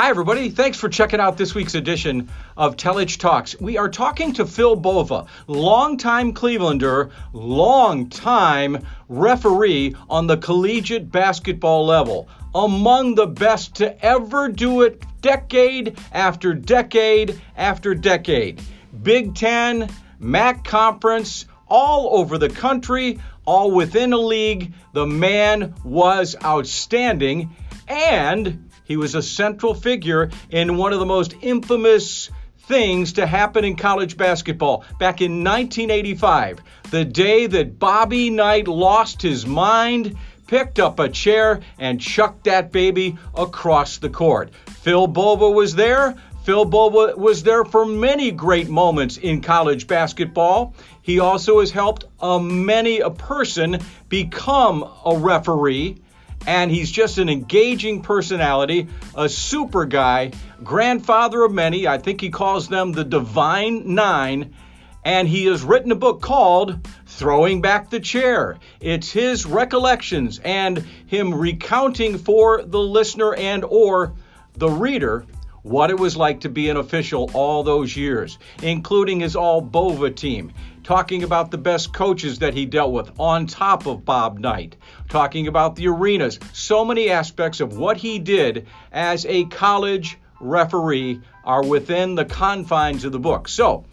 Hi, everybody. Thanks for checking out this week's edition of Telich Talks. We are talking to Phil Bova, longtime Clevelander, longtime referee on the collegiate basketball level, among the best to ever do it decade after decade after decade. Big Ten, MAC Conference, all over the country, all within a league. The man was outstanding and he was a central figure in one of the most infamous things to happen in college basketball back in 1985, the day that Bobby Knight lost his mind, picked up a chair, and chucked that baby across the court. Phil Bova was there. Phil Bova was there for many great moments in college basketball. He also has helped a many a person become a referee and he's just an engaging personality, a super guy, grandfather of many. I think he calls them the Divine Nine. And he has written a book called Throwing Back the Chair. It's his recollections and him recounting for the listener and or the reader what it was like to be an official all those years, including his all Bova team, talking about the best coaches that he dealt with on top of Bob Knight, talking about the arenas, so many aspects of what he did as a college referee are within the confines of the book. So,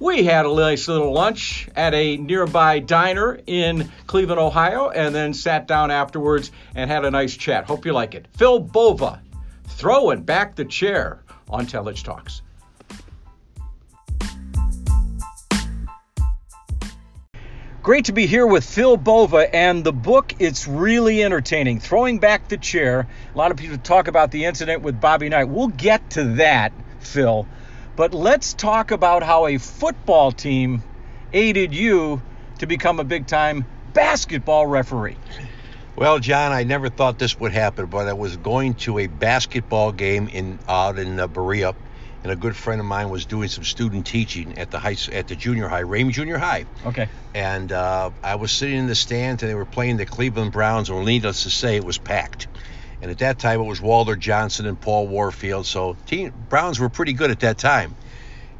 we had a nice little lunch at a nearby diner in Cleveland, Ohio, and then sat down afterwards and had a nice chat. Hope you like it. Phil Bova, throwing back the chair on Telich Talks. Great to be here with Phil Bova and the book. It's really entertaining. Throwing back the chair. A lot of people talk about the incident with Bobby Knight. We'll get to that, Phil. But let's talk about how a football team aided you to become a big time basketball referee. Well, John, I never thought this would happen, but I was going to a basketball game in out in uh, Berea, and a good friend of mine was doing some student teaching at the high at the junior high, Ramey Junior High. Okay. And uh, I was sitting in the stands, and they were playing the Cleveland Browns, and needless to say, it was packed. And at that time, it was Walter Johnson and Paul Warfield. So team Browns were pretty good at that time.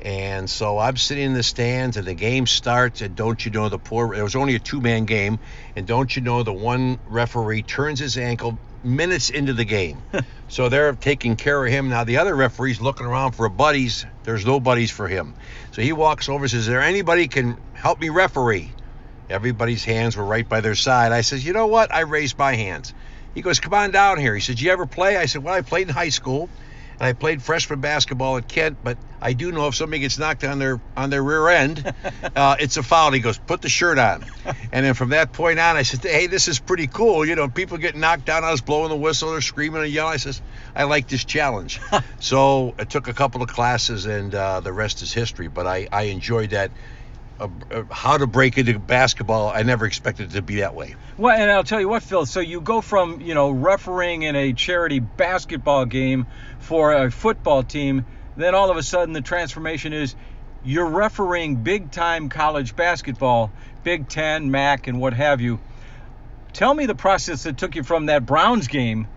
And so I'm sitting in the stands, and the game starts. And don't you know the poor? It was only a two-man game, and don't you know the one referee turns his ankle minutes into the game. so they're taking care of him. Now the other referee's looking around for buddies. There's no buddies for him. So he walks over and says, Is there anybody can help me referee? Everybody's hands were right by their side. I says, You know what? I raised my hands. He goes, Come on down here. He said, You ever play? I said, Well, I played in high school and I played freshman basketball at Kent, but I do know if somebody gets knocked on their on their rear end, uh, it's a foul. He goes, put the shirt on, and then from that point on, I said, hey, this is pretty cool. You know, people get knocked down. I was blowing the whistle, they're screaming and yelling. I says, I like this challenge. so I took a couple of classes, and uh, the rest is history. But I I enjoyed that. Uh, uh, how to break into basketball. I never expected it to be that way. Well, and I'll tell you what, Phil. So you go from you know refereeing in a charity basketball game for a football team, then all of a sudden the transformation is you're refereeing big time college basketball, Big Ten, MAC, and what have you. Tell me the process that took you from that Browns game,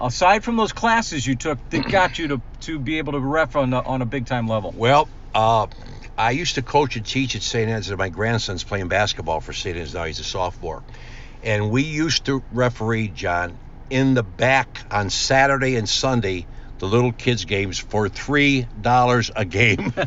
aside from those classes you took, that got you to, to be able to ref on a, on a big time level. Well, uh, I used to coach and teach at St. Ed's, and my grandson's playing basketball for St. Ed's now. He's a sophomore. And we used to referee, John, in the back on Saturday and Sunday the little kids games for three dollars a game.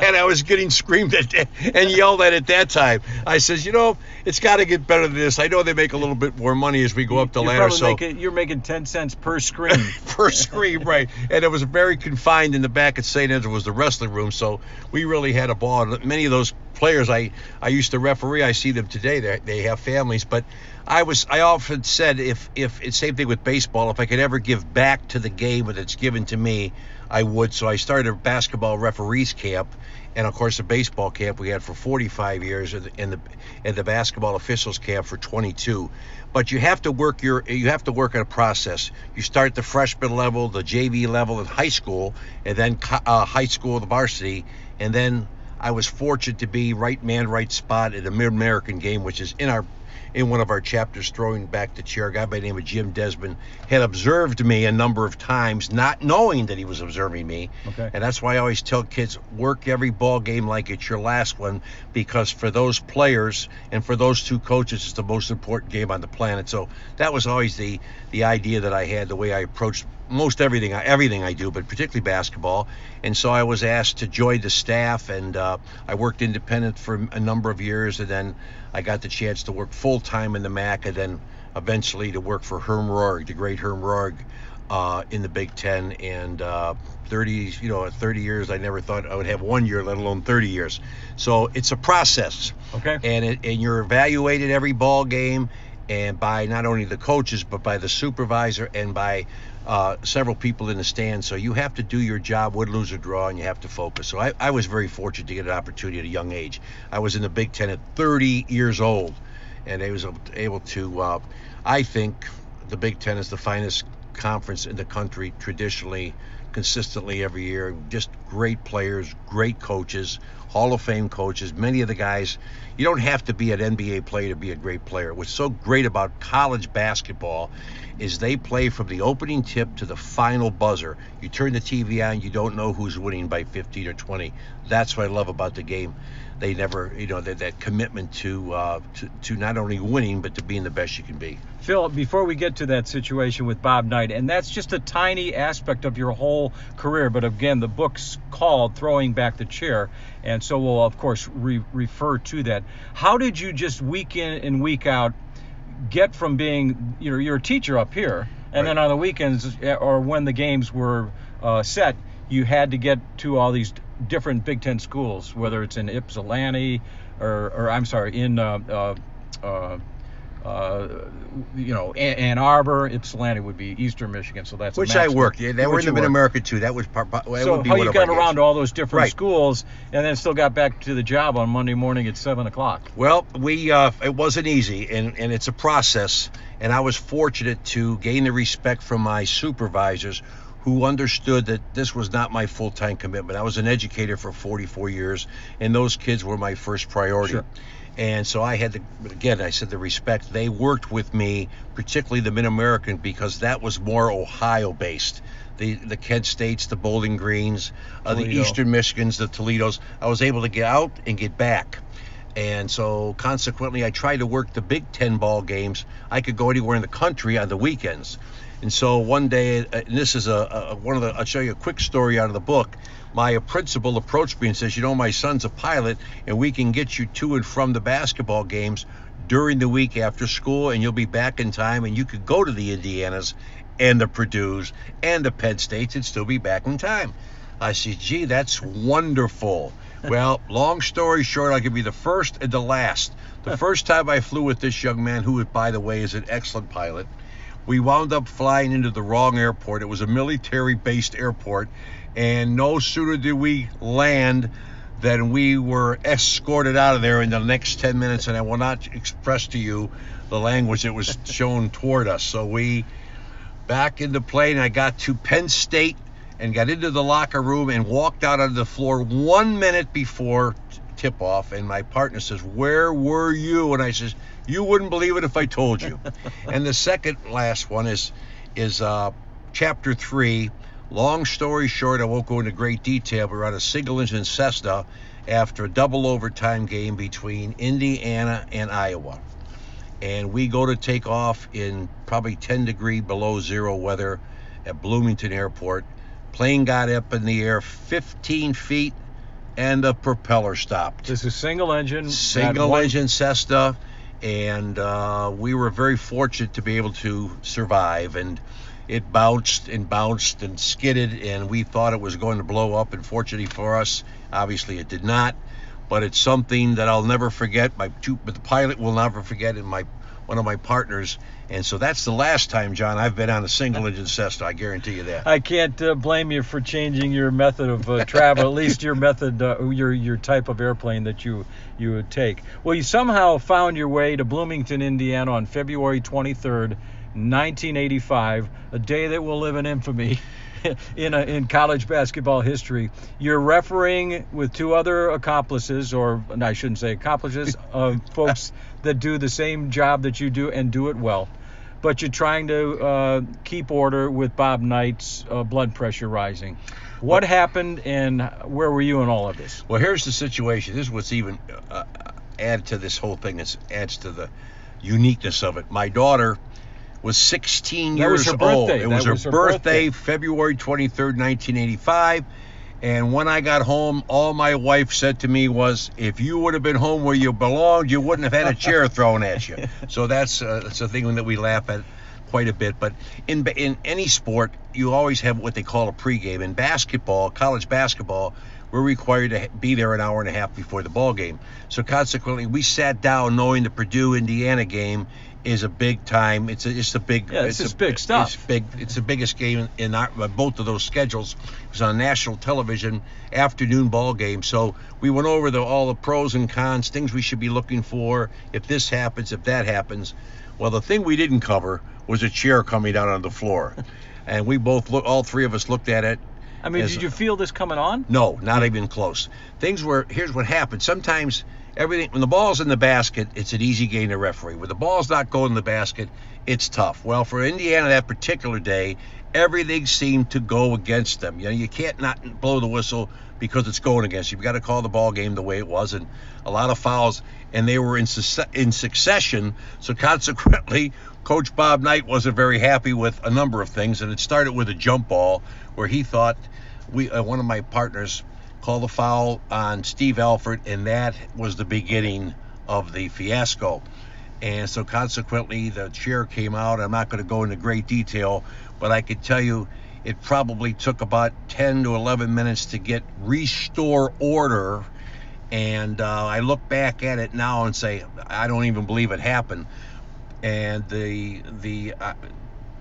And i was getting screamed at and yelled at at that time. I says you know it's got to get better than this. I know they make a little bit more money as we go up the you're ladder so making, you're making 10 cents per screen. Per screen right. And it was very confined in the back at st andrew was the wrestling room so we really had a ball. Many of those players. I i used to referee. I see them today. They they have families. But I was I often said if if it's same thing with baseball. If I could ever give back to the game that it's given to me I would. So I started a basketball referees camp. And of course a baseball camp we had for 45 years and the and the basketball officials camp for 22 but you have to work your you have to work on a process. You start the freshman level the JV level in high school and then uh, high school the varsity and then I was fortunate to be right man, right spot at a Mid American game, which is in our in one of our chapters, throwing back the chair. A guy by the name of Jim Desmond had observed me a number of times, not knowing that he was observing me. Okay. And that's why I always tell kids work every ball game like it's your last one, because for those players and for those two coaches, it's the most important game on the planet. So that was always the the idea that I had, the way I approached most everything everything I do, but particularly basketball. And so I was asked to join the staff, and uh, I worked independent for a number of years, and then I got the chance to work full time in the MAC, and then eventually to work for Herm Rohrig, the great Herm Rohrig, uh, in the Big Ten. And uh, 30, you know, 30 years, I never thought I would have one year, let alone 30 years. So it's a process. Okay. And it, and you're evaluated every ball game, and by not only the coaches but by the supervisor and by uh, several people in the stands. So you have to do your job, win, lose, or draw, and you have to focus. So I, I was very fortunate to get an opportunity at a young age. I was in the Big Ten at 30 years old, and I was able to. Uh, I think the Big Ten is the finest conference in the country traditionally, consistently every year. Just great players, great coaches, Hall of Fame coaches. Many of the guys, you don't have to be an NBA player to be a great player. What's so great about college basketball is they play from the opening tip to the final buzzer. You turn the TV on, you don't know who's winning by 15 or 20. That's what I love about the game. They never, you know, that, that commitment to, uh, to to not only winning but to being the best you can be. Phil, before we get to that situation with Bob Knight, and that's just a tiny aspect of your whole career, but again, the book's called Throwing Back the Chair, and so we'll, of course, re- refer to that. How did you just week in and week out get from being, you know, you're a teacher up here, and Right. then on the weekends or when the games were uh, set, you had to get to all these different Big Ten schools, whether it's in Ypsilanti or, or I'm sorry, in uh, uh, uh, uh, you know, Ann Arbor, Ypsilanti would be Eastern Michigan, so that's Which I worked. Yeah, they were in the Mid. America too. That was part. part that So how you got around to all those different Right. schools, and then still got back to the job on Monday morning at seven o'clock. Well, we uh, it wasn't easy, and and it's a process. And I was fortunate to gain the respect from my supervisors, who understood that this was not my full-time commitment. I was an educator for 44 years, and those kids were my first priority. Sure. And so I had to, again, I said the respect. They worked with me, particularly the Mid American, because that was more Ohio based. The, the Kent States, the Bowling Greens, uh, the Eastern Michigans, the Toledos. I was able to get out and get back. And so consequently, I tried to work the Big Ten ball games. I could go anywhere in the country on the weekends. And so one day, uh, and this is a, a one of the, I'll show you a quick story out of the book. My principal approached me and says, You know, my son's a pilot, and we can get you to and from the basketball games during the week after school, and you'll be back in time, and you could go to the Indianas and the Purdue's and the Penn States and still be back in time. I said, Gee, that's wonderful. Well, long story short, I could be the first and the last. The first time I flew with this young man, who, by the way, is an excellent pilot, we wound up flying into the wrong airport. It was a military based airport. And no sooner did we land than we were escorted out of there in the next 10 minutes. And I will not express to you the language that was shown toward us. So we back in the plane. I got to Penn State and got into the locker room and walked out on the floor one minute before tip off. And my partner says, Where were you? And I says, You wouldn't believe it if I told you. and the second last one is is uh, chapter three. Long story short, I won't go into great detail, but we're on a single engine Cessna after a double overtime game between Indiana and Iowa and we go to take off in probably 10 degree below zero weather at Bloomington Airport. Plane got up in the air 15 feet and the propeller stopped. This is single engine. Single at one- engine Cessna, and uh, we were very fortunate to be able to survive. And it bounced and bounced and skidded, and we thought it was going to blow up. And fortunately for us, obviously it did not. But it's something that I'll never forget. My two, but the pilot will never forget, and my one of my partners. And so that's the last time, John, I've been on a single engine Cessna. I guarantee you that. I can't uh, blame you for changing your method of uh, travel, at least your method, uh, your your type of airplane that you you would take. Well, you somehow found your way to Bloomington, Indiana, on February 23rd, 1985, a day that will live in infamy. in a, in college basketball history. You're refereeing with two other accomplices, or I shouldn't say accomplices, uh, folks that do the same job that you do and do it well. But you're trying to uh, keep order with Bob Knight's uh, blood pressure rising. What happened, and where were you in all of this? Well, here's the situation. This is what's even uh, add to this whole thing. That adds to the uniqueness of it. My daughter was 16 That years was her old. birthday. It That was her, her birthday, birthday. February 23rd, 1985. And when I got home, all my wife said to me was, "If you would have been home where you belonged, you wouldn't have had a chair thrown at you." So that's uh, that's a thing that we laugh at quite a bit. But in in any sport, you always have what they call a pregame. In basketball, college basketball, we're required to be there an hour and a half before the ball game. So consequently, we sat down knowing the Purdue Indiana game is a big time. It's a, it's a big. Yeah, it's a, big stuff. It's big. It's the biggest game in our, uh, both of those schedules. It was on national television afternoon ball game. So we went over the, all the pros and cons, things we should be looking for if this happens, if that happens. Well, the thing we didn't cover was a chair coming down on the floor, and we both look. All three of us looked at it. I mean, as- did you feel this coming on? no, not even close. Things were here's what happened. Sometimes everything when the ball's in the basket, it's an easy game to referee. When the ball's not going in the basket, it's tough. Well, for Indiana that particular day, everything seemed to go against them. You know, you can't not blow the whistle because it's going against you. You've got to call the ball game the way it was, and a lot of fouls, and they were in suce- in succession. So consequently, Coach Bob Knight wasn't very happy with a number of things, and it started with a jump ball where he thought we uh, one of my partners called a foul on Steve Alford, and that was the beginning of the fiasco. And so consequently, the chair came out. I'm not going to go into great detail, but I could tell you it probably took about 10 to 11 minutes to get restore order. And uh, I look back at it now and say, I don't even believe it happened. And the the uh,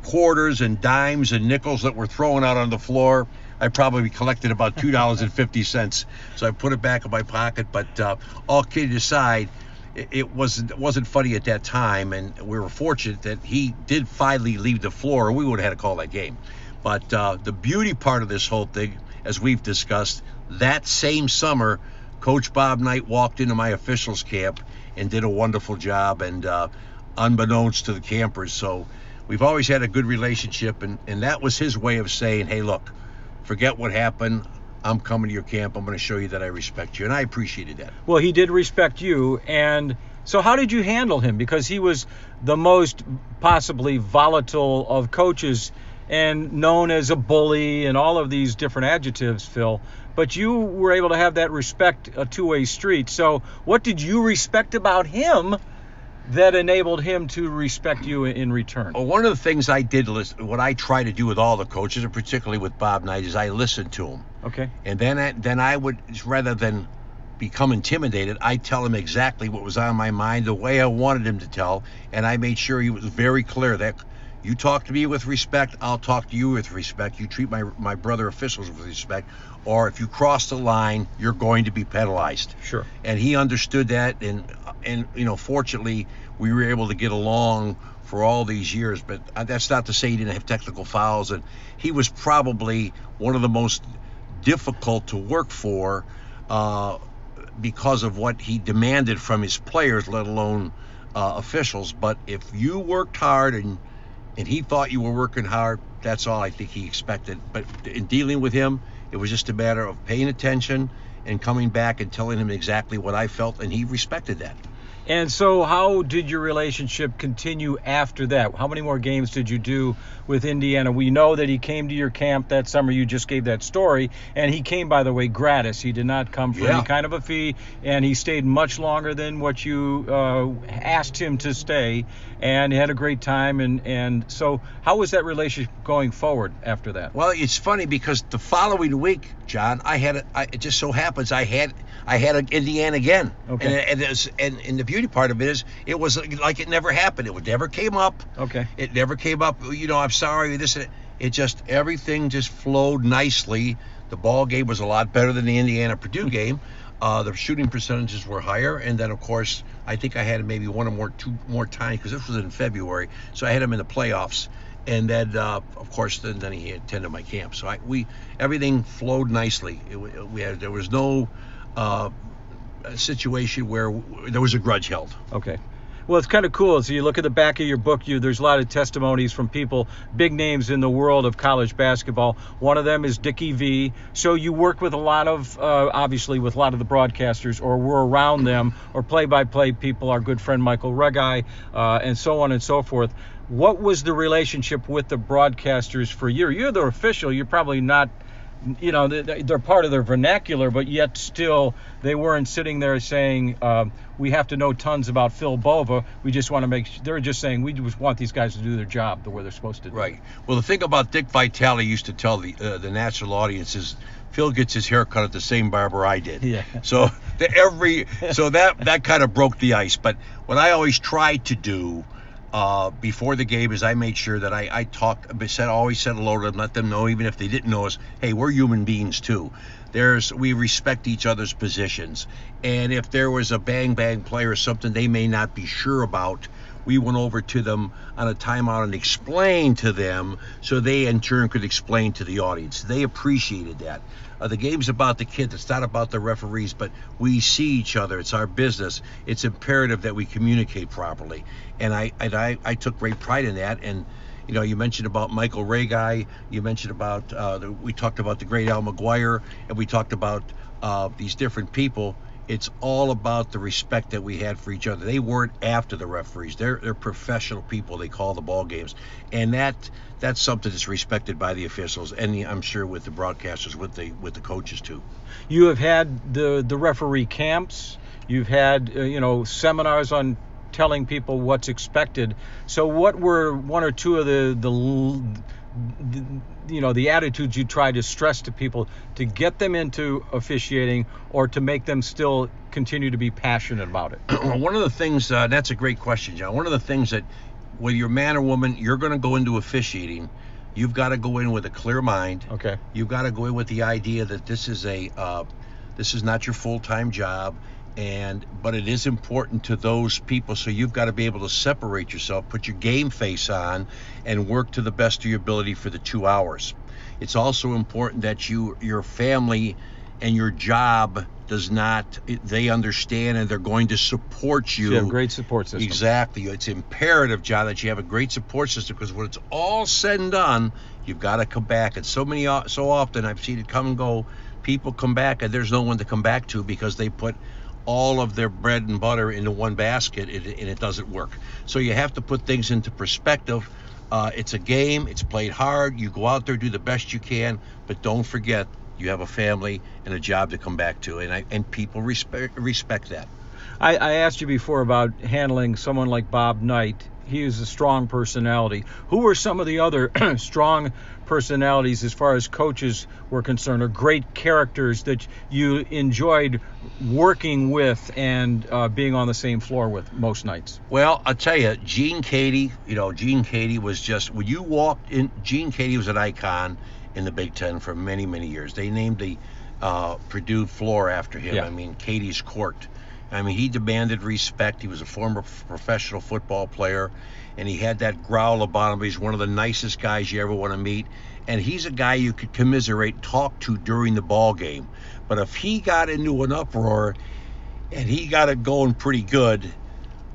quarters and dimes and nickels that were thrown out on the floor, I probably collected about two dollars and fifty cents. So I put it back in my pocket. But uh, all kidding aside, it, it wasn't it wasn't funny at that time, and we were fortunate that he did finally leave the floor, or we would have had to call that game. But uh, the beauty part of this whole thing, as we've discussed, that same summer, Coach Bob Knight walked into my officials camp and did a wonderful job, and uh, unbeknownst to the campers. So we've always had a good relationship, and, and that was his way of saying, hey, look, forget what happened. I'm coming to your camp. I'm going to show you that I respect you. And I appreciated that. Well, he did respect you, and so how did you handle him? Because he was the most possibly volatile of coaches and known as a bully and all of these different adjectives, Phil. But you were able to have that respect, a two-way street. So, what did you respect about him that enabled him to respect you in return? Well, one of the things I did, listen, what I try to do with all the coaches, and particularly with Bob Knight, is I listened to him. Okay. And then I, then I would rather than become intimidated, I tell him exactly what was on my mind, the way I wanted him to tell, and I made sure he was very clear that you talk to me with respect, I'll talk to you with respect. You treat my my brother officials with respect, or if you cross the line, you're going to be penalized. Sure. And he understood that, and and you know, fortunately, we were able to get along for all these years. But uh, that's not to say he didn't have technical fouls, and he was probably one of the most difficult to work for uh, because of what he demanded from his players, let alone uh, officials. But if you worked hard and and he thought you were working hard, that's all I think he expected. But in dealing with him, it was just a matter of paying attention and coming back and telling him exactly what I felt, and he respected that. And so, how did your relationship continue after that? How many more games did you do with Indiana? We know that he came to your camp that summer. You just gave that story. And he came, by the way, gratis. He did not come for Yeah. any kind of a fee. And he stayed much longer than what you uh, asked him to stay. And he had a great time. And, and so, how was that relationship going forward after that? Well, it's funny because the following week, John, I had a, I, it just so happens I had I had an Indiana again. Okay. And and, it's- and and the beauty part of it is it was like it never happened. It would never came up. Okay. It never came up. You know, I'm sorry. This and that. it just everything just flowed nicely. The ball game was a lot better than the Indiana Purdue game. Uh, the shooting percentages were higher, and then of course I think I had maybe one or more two more times because this was in February, so I had him in the playoffs, and then uh, of course then, then he attended my camp. So I, we everything flowed nicely. It, we had there was no uh, situation where there was a grudge held. Okay. Well, it's kind of cool. So you look at the back of your book. You there's a lot of testimonies from people, big names in the world of college basketball. One of them is Dickie V. So you work with a lot of, uh, obviously, with a lot of the broadcasters, or were around them, or play-by-play people. Our good friend Michael Reghi, uh, and so on and so forth. What was the relationship with the broadcasters for you? You're the official. You're probably not you know they're part of their vernacular, but yet still they weren't sitting there saying uh, we have to know tons about Phil Bova. We just want to make. They're just saying we just want these guys to do their job the way they're supposed to. do Right. Well, the thing about Dick Vitale used to tell the uh, the national audience is Phil gets his hair cut at the same barber I did. Yeah. So the, every so that that kind of broke the ice. But what I always tried to do uh, before the game is I made sure that I, I talked, said, always said hello to them, let them know, even if they didn't know us, hey, we're human beings too. There's, we respect each other's positions. And if there was a bang bang play or something they may not be sure about, we went over to them on a timeout and explained to them so they in turn could explain to the audience. They appreciated that. Uh, the game's about the kids. It's not about the referees, but we see each other. It's our business. It's imperative that we communicate properly. And I, and I, I took great pride in that. And you know, you mentioned about Michael Reghi. You mentioned about uh, the, we talked about the great Al McGuire, and we talked about uh, these different people it's all about the respect that we had for each other. They weren't after the referees. They're they're professional people. They call the ball games, and that that's something that's respected by the officials, and the, I'm sure with the broadcasters, with the with the coaches too. You have had the the referee camps. You've had uh, you know seminars on telling people what's expected. So what were one or two of the the you know the attitudes you try to stress to people to get them into officiating or to make them still continue to be passionate about it. One of the things uh, that's a great question john. One of the things that whether you're man or woman you're going to go into officiating you've got to go in with a clear mind. Okay. You've got to go in with the idea that this is a uh, this is not your full-time job and but it is important to those people so you've got to be able to separate yourself put your game face on and work to the best of your ability for the two hours it's also important that you your family and your job does not they understand and they're going to support you. you have great support system. Exactly. It's imperative, John, that you have a great support system because when it's all said and done, you've got to come back. And so many uh, so often I've seen it come and go. People come back and there's no one to come back to because they put all of their bread and butter into one basket and it doesn't work. So you have to put things into perspective. Uh, it's a game, it's played hard. You go out there, do the best you can, but don't forget you have a family and a job to come back to, and I, and people respect respect that. I, I asked you before about handling someone like Bob Knight he is a strong personality. Who were some of the other strong personalities as far as coaches were concerned, or great characters that you enjoyed working with and uh, being on the same floor with most nights? Well, I'll tell you, Gene Keady. You know, Gene Keady was just when you walked in. Gene Keady was an icon in the Big Ten for many, many years. They named the uh, Purdue floor after him. Yeah. I mean, Keady's court I mean, he demanded respect. He was a former professional football player, and he had that growl about him. He's one of the nicest guys you ever want to meet, and he's a guy you could commiserate, talk to during the ball game. But if he got into an uproar and he got it going pretty good,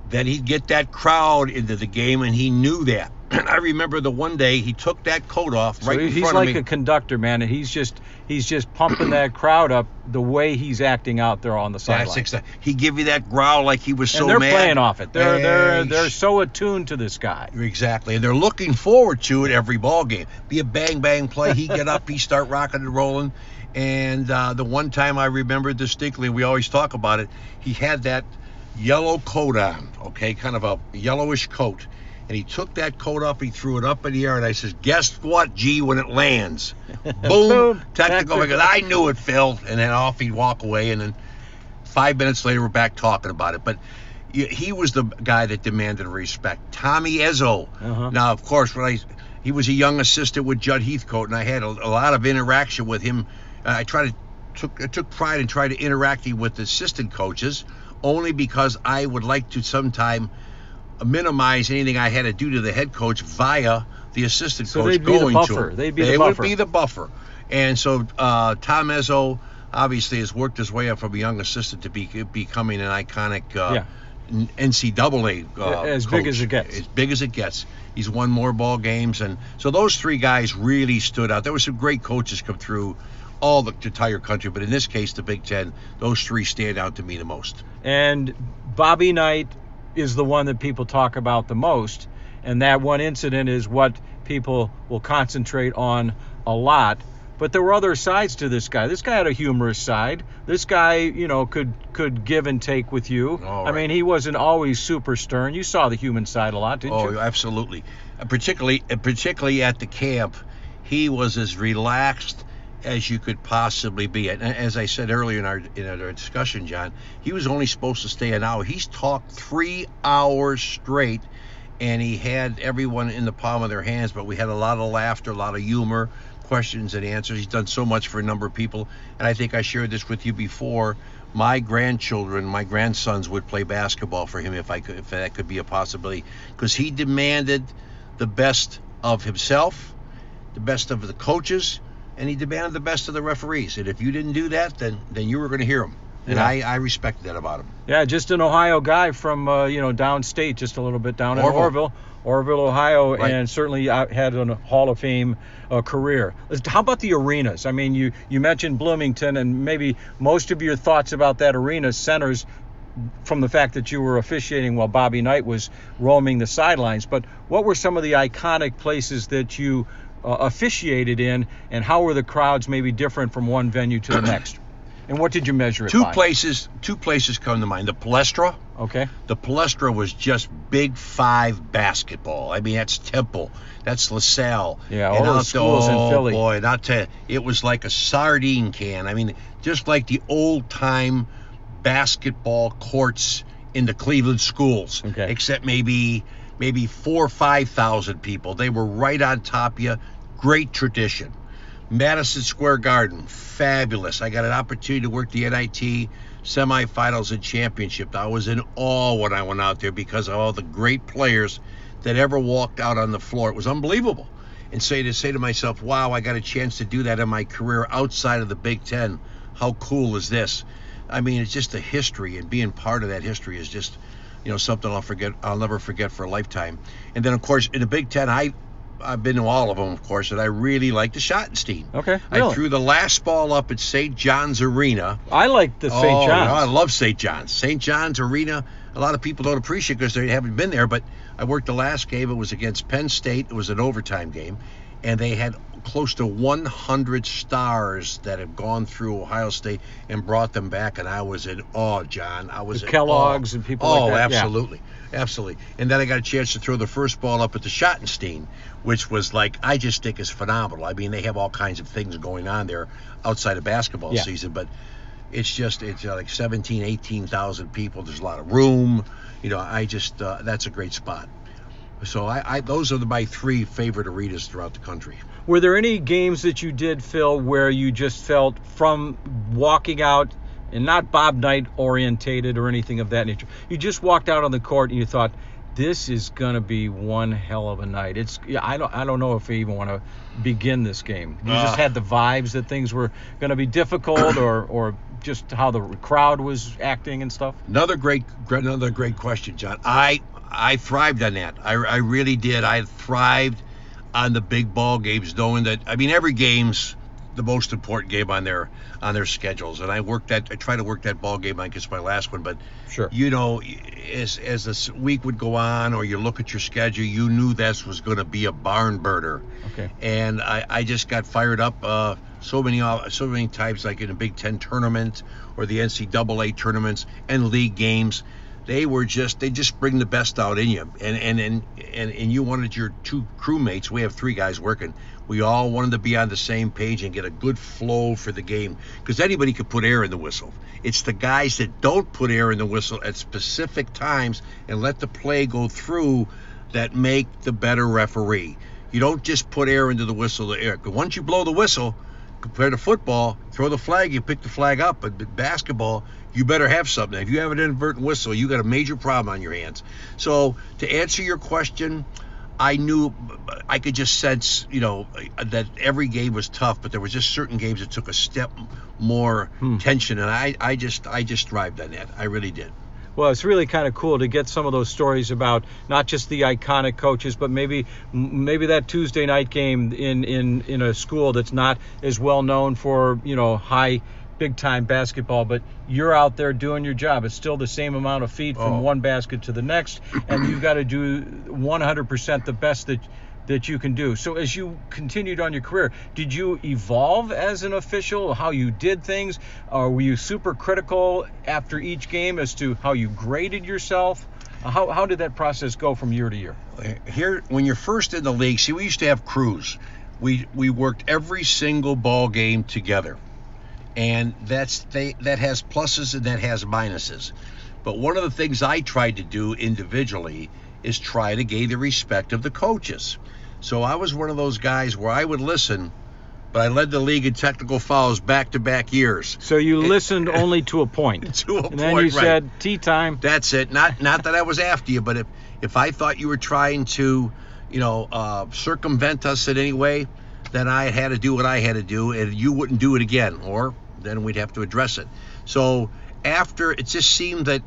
then he'd get that crowd into the game, and he knew that. I remember the one day he took that coat off right so in he's front like of me. a conductor, man, and he's just he's just pumping that crowd up the way he's acting out there on the sideline. Exactly. He give you that growl like he was so and they're mad. playing off it. They're they're they're so attuned to this guy. Exactly, and they're looking forward to it every ball game. Be a bang bang play. He get up, he start rocking and rolling. And uh, the one time I remember distinctly, we always talk about it. He had that yellow coat on, okay, kind of a yellowish coat, and he took that coat off, he threw it up in the air, and I says, "Guess what, G? When it lands, boom, Boom. technical." Because I knew it, Phil, and then off he'd walk away, and then five minutes later we're back talking about it. But he was the guy that demanded respect. Tommy Izzo. Uh-huh. Now, of course, when I he was a young assistant with Judd Heathcote, and I had a, a lot of interaction with him. Uh, I tried to took I took pride in trying to interact with assistant coaches, only because I would like to sometime minimize anything I had to do to the head coach via the assistant So coach be the going to him. They'd be the they buffer. would be the buffer. And so uh, Tom Izzo obviously has worked his way up from a young assistant to be becoming an iconic uh, Yeah. NCAA uh, As big as it gets. As big as it gets. He's won more ball games, and so those three guys really stood out. There were some great coaches come through all the entire country, but in this case, the Big Ten, those three stand out to me the most. And Bobby Knight is the one that people talk about the most. And that one incident is what people will concentrate on a lot. But there were other sides to this guy. This guy had a humorous side. This guy, you know, could could give and take with you. All I right. mean, he wasn't always super stern. You saw the human side a lot, didn't Oh, you? Oh, absolutely. Uh, particularly, uh, particularly at the camp, he was as relaxed as you could possibly be. And as I said earlier in our in our discussion, John, he was only supposed to stay an hour. He's talked three hours straight, and he had everyone in the palm of their hands. But we had a lot of laughter, a lot of humor, questions and answers. He's done so much for a number of people, and I think I shared this with you before. My grandchildren, my grandsons would play basketball for him if I could, if that could be a possibility, because he demanded the best of himself, the best of the coaches, and he demanded the best of the referees. And if you didn't do that, then then you were going to hear him. And Yeah. I, I respected that about him. Yeah, just an Ohio guy from uh, you know downstate, just a little bit down in Orrville. Orrville, Orrville, Ohio, Right. and certainly uh, had a Hall of Fame uh, career. How about the arenas? I mean, you you mentioned Bloomington, and maybe most of your thoughts about that arena centers from the fact that you were officiating while Bobby Knight was roaming the sidelines. But what were some of the iconic places that you uh, officiated in, and how were the crowds maybe different from one venue to the next? And what did you measure it Two by? places, two places come to mind. The Palestra. Okay. The Palestra was just Big Five basketball. I mean, that's Temple, that's LaSalle. Yeah, all and those schools in oh, Philly. boy, tell you, it was like a sardine can. I mean, just like the old time basketball courts in the Cleveland schools. Okay. Except maybe maybe four or five thousand people. They were right on top of you. Great tradition. Madison Square Garden, fabulous. I got an opportunity to work the NIT semifinals and championship. I was in awe when I went out there because of all the great players that ever walked out on the floor. It was unbelievable. And say to say to myself, wow, I got a chance to do that in my career outside of the Big Ten. How cool is this? I mean, it's just a history, and being part of that history is just, you know, something I'll forget. I'll never forget for a lifetime. And then, of course, in the Big Ten, I I've been to all of them, of course, and I really like the Schottenstein. Okay. Really? I threw the last ball up at St. John's Arena. I like the St. Oh, John's. no, I love St. John's. St. John's Arena. A lot of people don't appreciate because they haven't been there. But I worked the last game. It was against Penn State. It was an overtime game, and they had close to 100 stars that have gone through Ohio State and brought them back. And I was in awe, John. I was The in Kellogg's awe. and people oh, like that, yeah. absolutely, absolutely. And then I got a chance to throw the first ball up at the Schottenstein, which was like I just think is phenomenal. I mean, they have all kinds of things going on there outside of basketball Yeah. season, but it's just it's like 17 18,000 people there's a lot of room you know I just uh, that's a great spot so I, I those are the, my three favorite arenas throughout the country Were there any games that you did, Phil, where you just felt from walking out and not Bob Knight orientated or anything of that nature? You just walked out on the court and you thought, this is going to be one hell of a night. It's yeah, I don't I don't know if I even want to begin this game. You just Ah. had the vibes that things were going to be difficult or or just how the crowd was acting and stuff. another great another great question John I I thrived on that I, I really did I thrived on the big ball games knowing that I mean every game's the most important game on their on their schedules and I worked that I try to work that ball game like it's my last one but Sure. you know, as as the week would go on, or you look at your schedule, you knew this was going to be a barn burner. Okay. And I, I just got fired up uh, so many uh, so many times, like in a Big Ten tournament or the NCAA tournaments and league games. They were just they just bring the best out in you, and and and and, and you wanted your two crewmates. We have three guys working. We all wanted to be on the same page and get a good flow for the game because anybody could put air in the whistle. It's the guys that don't put air in the whistle at specific times and let the play go through that make the better referee. You don't just put air into the whistle. The air. Once you blow the whistle, compared to football, throw the flag, you pick the flag up. But but basketball, you better have something. If you have an inadvertent whistle, you got a major problem on your hands. So to answer your question, I knew I could just sense, you know, that every game was tough, but there was just certain games that took a step more Hmm. tension, and I, I just, I just thrived on that. I really did. Well, it's really kind of cool to get some of those stories about not just the iconic coaches, but maybe maybe that Tuesday night game in in in a school that's not as well known for you know high big time basketball, but you're out there doing your job. It's still the same amount of feet from Oh. one basket to the next, and you've got to do 100% the best that that you can do. So as you continued on your career, did you evolve as an official, how you did things, or were you super critical after each game as to how you graded yourself? Uh, how, how did that process go from year to year? Here, when you're first in the league, see, we used to have crews. We we worked every single ball game together, and that's they that has pluses and that has minuses. But one of the things I tried to do individually is try to gain the respect of the coaches. So I was one of those guys where I would listen, but I led the league in technical fouls back to back years. So you listened only to a point. To a and then point, you right. said tea time. That's it. Not not that I was after you, but if if I thought you were trying to, you know, uh, circumvent us in any way, then I had to do what I had to do, and you wouldn't do it again, or then we'd have to address it. So after it just seemed that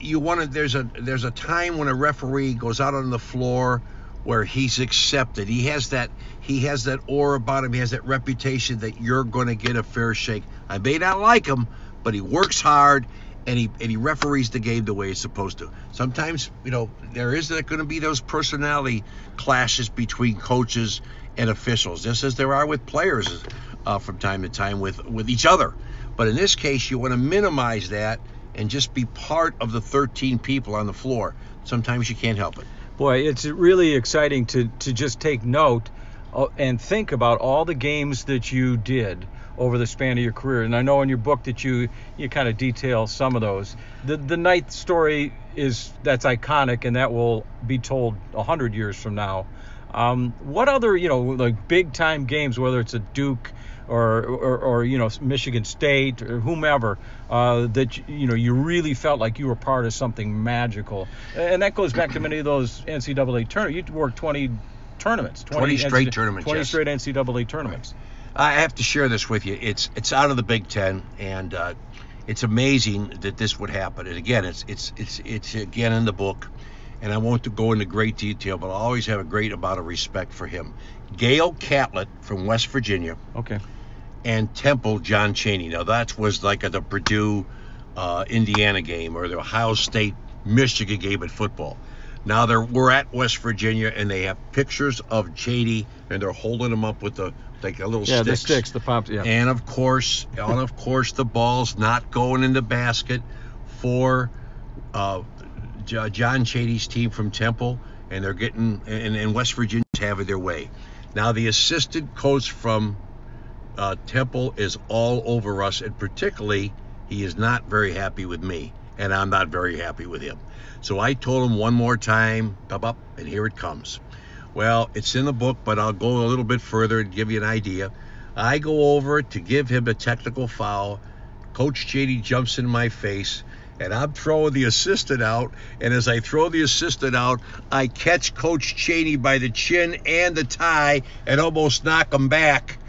you wanted there's a there's a time when a referee goes out on the floor where he's accepted. He has that he has that aura about him. He has that reputation that you're going to get a fair shake. I may not like him, but he works hard and he and he referees the game the way he's supposed to. Sometimes you know there is going to be those personality clashes between coaches and officials, just as there are with players uh, from time to time with with each other. But in this case, you want to minimize that and just be part of the 13 people on the floor. Sometimes you can't help it. Boy, it's really exciting to, to just take note uh, and think about all the games that you did over the span of your career. And I know in your book that you you kind of detail some of those. The the night story is that's iconic and that will be told hundred years from now. Um, what other you know like big time games, whether it's a Duke or, or, or you know Michigan State or whomever uh, that you know you really felt like you were part of something magical, and that goes back to many of those NCAA tournaments. You worked 20 tournaments, 20 straight NCAA tournaments, 20 yes. straight NCAA tournaments. I have to share this with you. It's it's out of the Big Ten, and uh, it's amazing that this would happen. And again, it's it's it's it's again in the book, and I won't go into great detail, but I always have a great amount of respect for him. Gale Catlett from West Virginia Okay. And Temple John Chaney. Now that was like at the Purdue uh, Indiana game or the Ohio State Michigan game at football. Now they're we're at West Virginia and they have pictures of Chaney and they're holding him up with the like a little Yeah, the sticks. sticks, the pops. Yeah. And of course, and of course, the ball's not going in the basket for uh, John Chaney's team from Temple, and they're getting and, and West Virginia's having their way. Now the assistant coach from uh, Temple is all over us, and particularly he is not very happy with me, and I'm not very happy with him. So I told him one more time, up, up, and here it comes. Well, it's in the book, but I'll go a little bit further and give you an idea. I go over to give him a technical foul. Coach Chaney jumps in my face, and I'm throwing the assistant out. And as I throw the assistant out, I catch Coach Chaney by the chin and the tie and almost knock him back.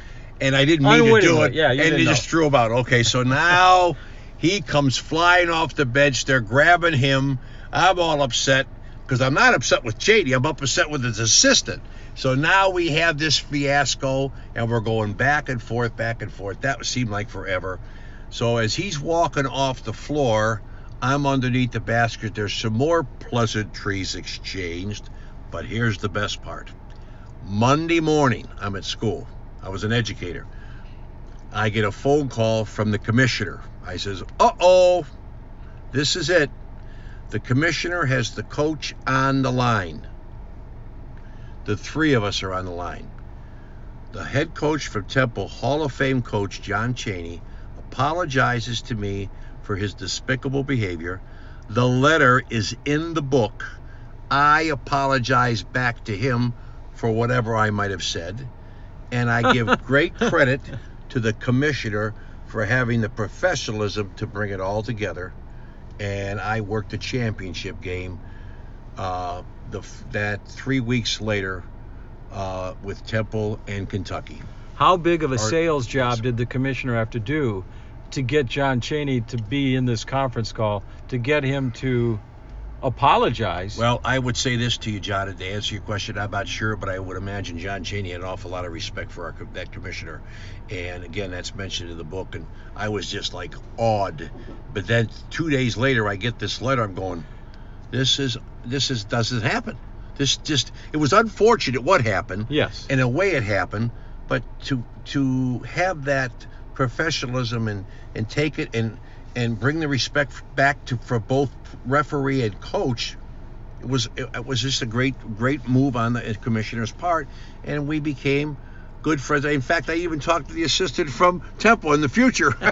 And I didn't mean to do it. yeah, you and he know. just threw him out. Okay, so now he comes flying off the bench. They're grabbing him. I'm all upset because I'm not upset with Chaney. I'm upset with his assistant. So now we have this fiasco, and we're going back and forth, back and forth. That seemed like forever. So as he's walking off the floor, I'm underneath the basket. There's some more pleasantries exchanged, but here's the best part. Monday morning, I'm at school. I was an educator. I get a phone call from the commissioner. I says, "Uh-oh, this is it. The commissioner has the coach on the line. The three of us are on the line. The head coach from Temple, Hall of Fame coach John Chaney, apologizes to me for his despicable behavior. The letter is in the book. I apologize back to him for whatever I might have said. And I give great credit to the commissioner for having the professionalism to bring it all together. And I worked the championship game uh, the, that three weeks later uh, with Temple and Kentucky. How big of a sales job did the commissioner have to do to get John Chaney to be in this conference call to get him to apologize? Well, I would say this to you, John, to answer your question. I'm not sure, but I would imagine John Chaney had an awful lot of respect for our, that commissioner. And again, that's mentioned in the book, and I was just like awed. But then two days later, I get this letter. I'm going, this is this is doesn't happen. This just it was unfortunate what happened. yes. in a way it happened, but to to have that professionalism and and take it and and bring the respect back to for both referee and coach it was it was just a great great move on the commissioner's part and we became good friends. In fact i even talked to the assistant from temple in the future.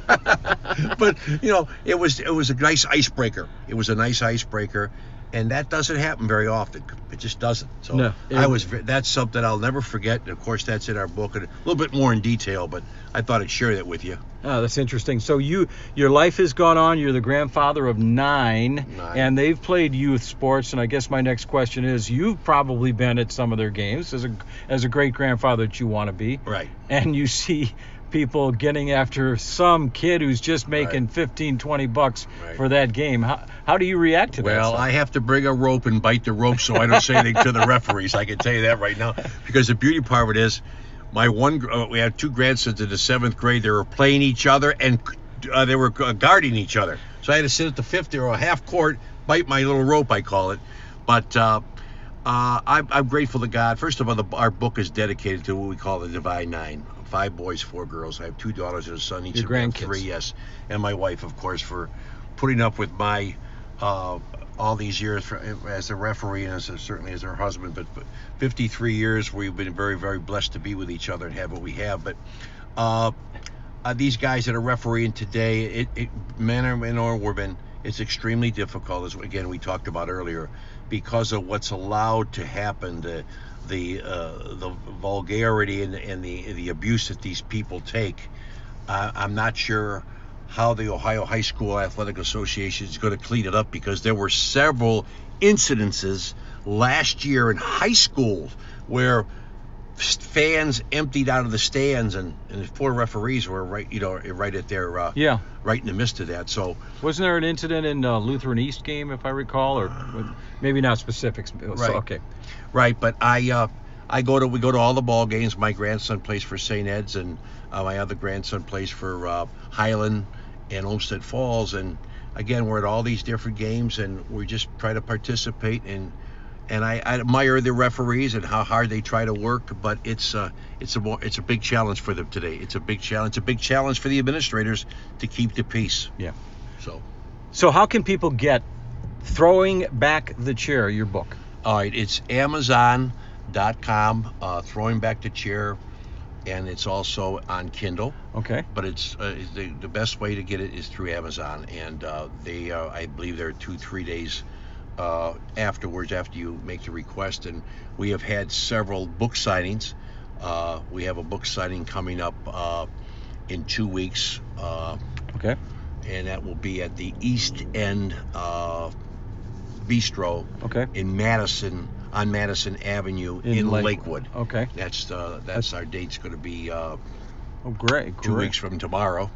But you know it was it was a nice icebreaker. It was a nice icebreaker and that doesn't happen very often it just doesn't so No, i was that's something i'll never forget and of course that's in our book and a little bit more in detail but i thought i'd share that with you Oh, that's interesting. So you, your life has gone on. You're the grandfather of nine, Nine. and they've played youth sports. And I guess my next question is, you've probably been at some of their games as a as a great grandfather that you want to be, right and you see people getting after some kid who's just making Right. 15, 20 bucks Right. for that game. How, how do you react to that? Well. I have to bring a rope and bite the rope so I don't say anything to the referees. I can tell you that right now. Because the beauty part of it is, my one, uh, we have two grandsons in the seventh grade. They were playing each other and uh, they were uh, guarding each other. So I had to sit at the fifth or a half court, bite my little rope, I call it. But uh, uh, I'm, I'm grateful to God. First of all, the, our book is dedicated to what we call the Divine Nine. Five boys, four girls. I have two daughters and a son. Each Your of grandkids. three, yes. And my wife, of course, for putting up with my uh, all these years for, as a referee and as a, certainly as her husband. But, but 53 years, we've been very, very blessed to be with each other and have what we have. But uh, uh, these guys that are refereeing today, it, it, men and or women, it's extremely difficult. As again we talked about earlier, because of what's allowed to happen, the the uh, the vulgarity and, and the the abuse that these people take. Uh, I'm not sure how the Ohio High School Athletic Association is going to clean it up because there were several incidences last year in high school where fans emptied out of the stands and, and four referees were right you know right at their uh, yeah. right in the midst of that so Wasn't there an incident in uh, Lutheran East game, if I recall, or maybe not specifics? So, Right. okay. right but i uh i go to we go to all the ball games my grandson plays for st ed's and uh, my other grandson plays for uh, highland and olmsted falls and again we're at all these different games and we just try to participate and and I, I admire the referees and how hard they try to work, but it's uh, it's a more, it's a big challenge for them today. It's a big challenge. It's a big challenge for the administrators to keep the peace. Yeah. So, So how can people get throwing back the chair? Your book. all right, it's Amazon.com, uh, throwing back the chair, and it's also on Kindle. Okay. But it's uh, the the best way to get it is through Amazon, and uh, they uh, I believe they're two three days uh, afterwards after you make the request. And we have had several book signings. Uh, we have a book signing coming up uh, in two weeks, uh, Okay. and that will be at the East End uh, Bistro Okay. in Madison on Madison Avenue In in, Lake- Lakewood. Okay. That's uh, that's our date's going to be uh, Oh, great. two weeks from tomorrow.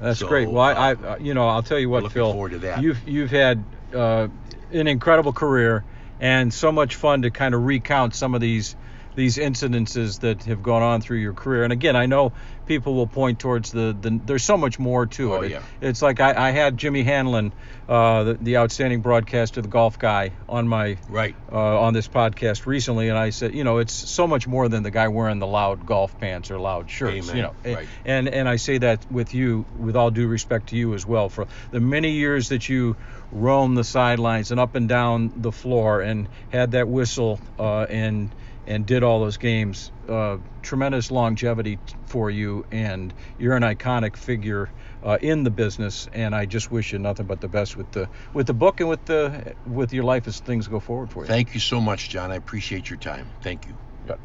That's So, great. Well, I, I, uh, uh, you know, I'll tell you what, Phil. forward to that. You've you've had uh, an incredible career and so much fun to kind of recount some of these these incidences that have gone on through your career. And again, I know people will point towards the, the there's so much more to Oh, it. yeah. It's like I, I had Jimmy Hanlon, uh, the, the outstanding broadcaster, the golf guy, on my Right. uh, on this podcast recently, and I said, you know, it's so much more than the guy wearing the loud golf pants or loud shirts. Amen. You know, Right. and and I say that with you, with all due respect to you as well, for the many years that you roamed the sidelines and up and down the floor and had that whistle uh, and and did all those games. Uh, tremendous longevity for you, and you're an iconic figure uh, in the business. And I just wish you nothing but the best with the with the book and with the with your life as things go forward for you. Thank you so much, John. I appreciate your time. Thank you. Yep.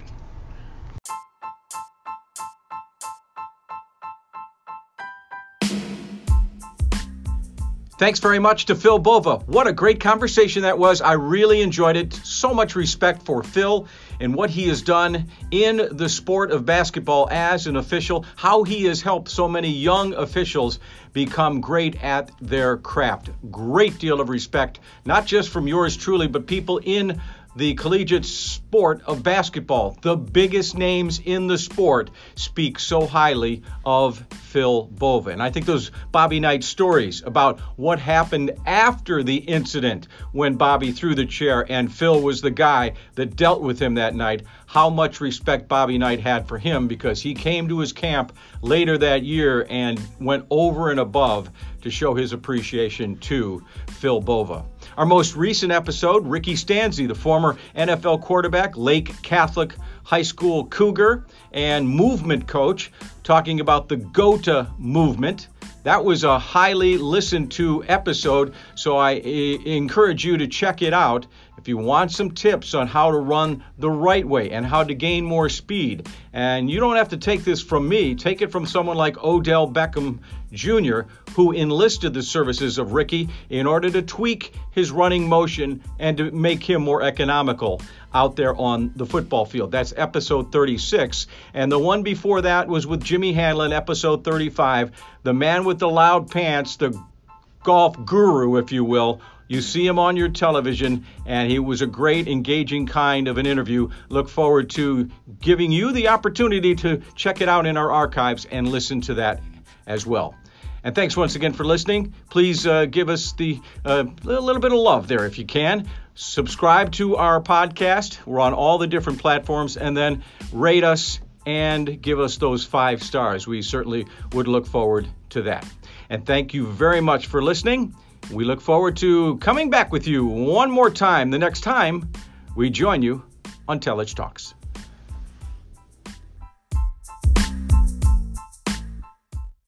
Thanks very much to Phil Bova. What a great conversation that was. I really enjoyed it. So much respect for Phil and what he has done in the sport of basketball as an official, how he has helped so many young officials become great at their craft. Great deal of respect, not just from yours truly, but people in the collegiate sport of basketball. The biggest names in the sport speak so highly of Phil Bova. And I think those Bobby Knight stories about what happened after the incident when Bobby threw the chair and Phil was the guy that dealt with him that night, how much respect Bobby Knight had for him because he came to his camp later that year and went over and above to show his appreciation to Phil Bova. Our most recent episode, Ricky Stanzi, the former NFL quarterback, Lake Catholic High School Cougar, and movement coach, talking about the GOATA movement. That was a highly listened to episode, so I encourage you to check it out if you want some tips on how to run the right way and how to gain more speed. And you don't have to take this from me, take it from someone like Odell Beckham Jr., who enlisted the services of Ricky in order to tweak his running motion and to make him more economical out there on the football field. That's episode 36. And the one before that was with Jimmy Hanlon, episode 35, the man with the loud pants, the golf guru, if you will. You see him on your television, and he was a great, engaging kind of an interview. Look forward to giving you the opportunity to check it out in our archives and listen to that as well. And thanks once again for listening. Please uh, give us the uh, little bit of love there if you can. Subscribe to our podcast. We're on all the different platforms, and then rate us and give us those five stars. We certainly would look forward to that. And thank you very much for listening. We look forward to coming back with you one more time the next time we join you on Telich Talks.